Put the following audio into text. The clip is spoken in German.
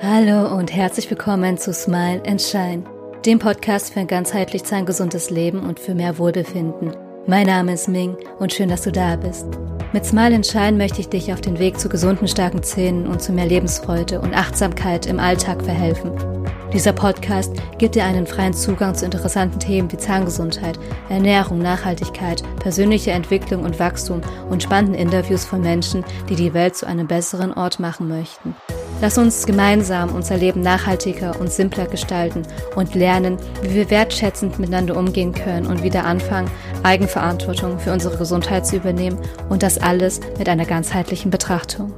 herzlich willkommen zu Smile and Shine, dem Podcast für ein ganzheitlich zahngesundes Leben und für mehr Wohlbefinden. Mein Name ist Ming und schön, dass du da bist. Mit Smile and Shine möchte ich dich auf den Weg zu gesunden, starken Zähnen und zu mehr Lebensfreude und Achtsamkeit im Alltag verhelfen. Dieser Podcast gibt dir einen freien Zugang zu interessanten Themen wie Zahngesundheit, Ernährung, Nachhaltigkeit, persönliche Entwicklung und Wachstum und spannenden Interviews von Menschen, die die Welt zu einem besseren Ort machen möchten. Lass uns gemeinsam unser Leben nachhaltiger und simpler gestalten und lernen, wie wir wertschätzend miteinander umgehen können und wieder anfangen, Eigenverantwortung für unsere Gesundheit zu übernehmen und das alles mit einer ganzheitlichen Betrachtung.